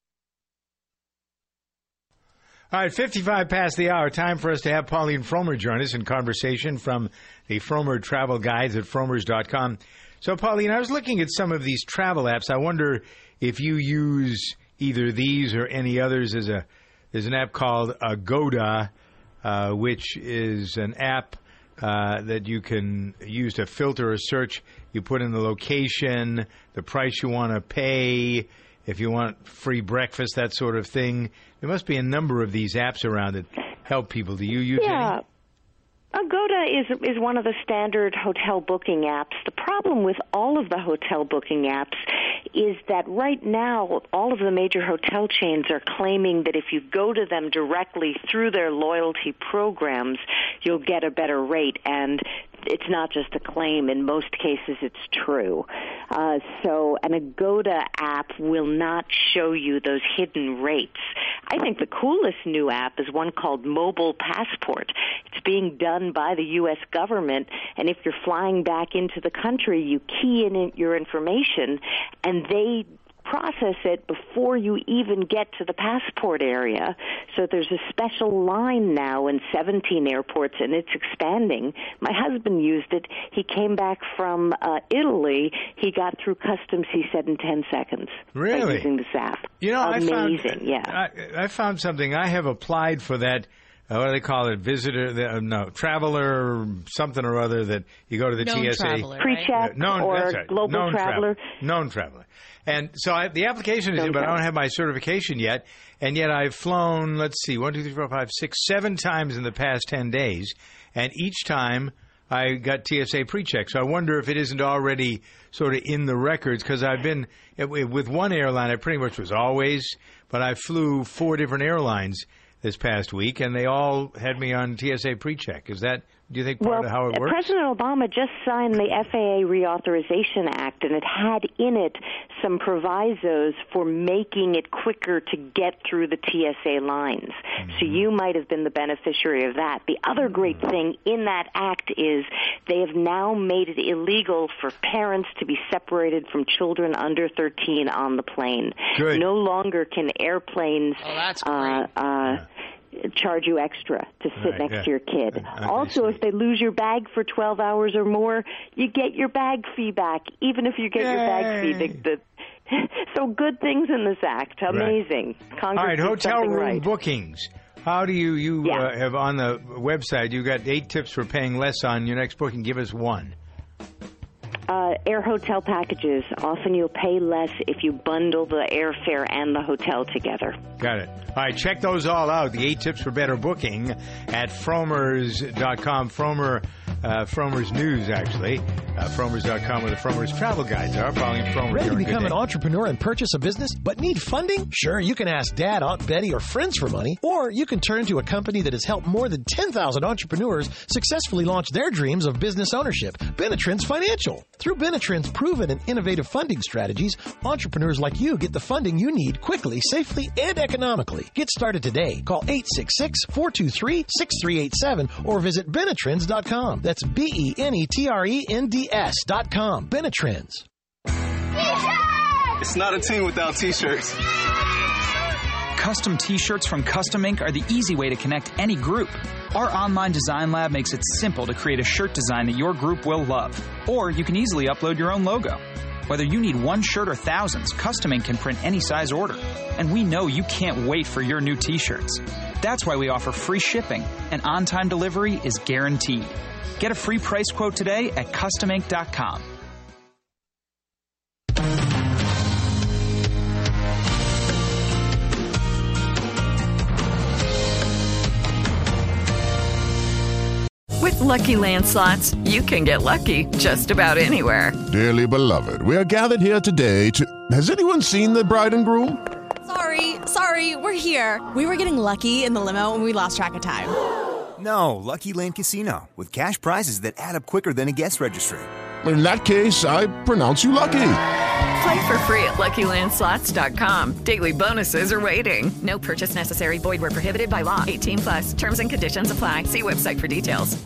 All right, 55 past the hour. Time for us to have Pauline Frommer join us in conversation from the Frommer Travel Guides at frommers.com. So, Pauline, I was looking at some of these travel apps. I wonder if you use either these or any others. There's, a, there's an app called Agoda, uh, which is an app uh, that you can use to filter a search. You put in the location, the price you want to pay, if you want free breakfast, that sort of thing. There must be a number of these apps around that help people. Do you use yeah. any? Agoda is is one of the standard hotel booking apps. The problem with all of the hotel booking apps is that right now all of the major hotel chains are claiming that if you go to them directly through their loyalty programs, you'll get a better rate and it's not just a claim. In most cases, it's true. Uh, so an Agoda app will not show you those hidden rates. I think the coolest new app is one called Mobile Passport. It's being done by the U.S. government, and if you're flying back into the country, you key in your information, and they process it before you even get to the passport area. So there's a special line now in 17 airports, and it's expanding. My husband used it. He came back from uh, Italy. He got through customs. He said in 10 seconds. Really? Using this app. You know, amazing. I found, yeah. I, I found something. I have applied for that. Uh, what do they call it? Visitor? The, uh, no, traveler, something or other. That you go to the Known TSA traveler, Pre-check right? known, or that's right, global known traveler. Traveler, known traveler. And so I, the application is in, but I don't have my certification yet. And yet I've flown. Let's see, one, two, three, four, five, six, seven times in the past ten days, and each time I got TSA pre-check. So I wonder if it isn't already sort of in the records because I've been with one airline. I pretty much was always, but I flew four different airlines this past week, and they all had me on TSA pre-check. Is that do you think part well, of how it works? President Obama just signed the FAA Reauthorization Act, and it had in it some provisos for making it quicker to get through the TSA lines. Mm-hmm. So you might have been the beneficiary of that. The other great mm-hmm. thing in that act is they have now made it illegal for parents to be separated from children under 13 on the plane. Good. No longer can airplanes. Oh, that's great. Uh, uh, yeah charge you extra to sit right, next yeah. to your kid. I also, if they lose your bag for 12 hours or more, you get your bag fee back, even if you get Yay. your bag fee. The, the, so good things in this act. Amazing. Right. Congress All right, hotel room right. bookings. How do you you Yeah. uh, have on the website? You got eight tips for paying less on your next booking. Give us one. Uh, air hotel packages. Often you'll pay less if you bundle the airfare and the hotel together. Got it. All right, check those all out. The eight tips for better booking at frommers.com. Frommer, uh, Frommer's News, actually. Uh, frommers.com where the Frommers travel guides are. Following Frommer Ready to become an entrepreneur and purchase a business, but need funding? Sure, you can ask Dad, Aunt Betty, or friends for money, or you can turn to a company that has helped more than 10,000 entrepreneurs successfully launch their dreams of business ownership, Benetrends Financial. Through Benetrends' proven and innovative funding strategies, entrepreneurs like you get the funding you need quickly, safely, and economically. Get started today. Call 866-423-6387 or visit Benetrends.com. That's E B-E-N-E-T-R-E-N-D-S dot com. Benetrends. It's not a team without t-shirts. Custom t shirts from Custom Ink are the easy way to connect any group. Our online design lab makes it simple to create a shirt design that your group will love. Or you can easily upload your own logo. Whether you need one shirt or thousands, Custom Ink can print any size order. And we know you can't wait for your new t shirts. That's why we offer free shipping and on time delivery is guaranteed. Get a free price quote today at customink.com. With lucky landslots, you can get lucky just about anywhere. Dearly beloved, we are gathered here today to. Has anyone seen the bride and groom? Sorry, sorry, we're here. We were getting lucky in the limo and we lost track of time. No, Lucky Land Casino, with cash prizes that add up quicker than a guest registry. In that case, I pronounce you lucky. Play for free at LuckyLandSlots.com. Daily bonuses are waiting. No purchase necessary. Void where prohibited by law. 18 plus. Terms and conditions apply. See website for details.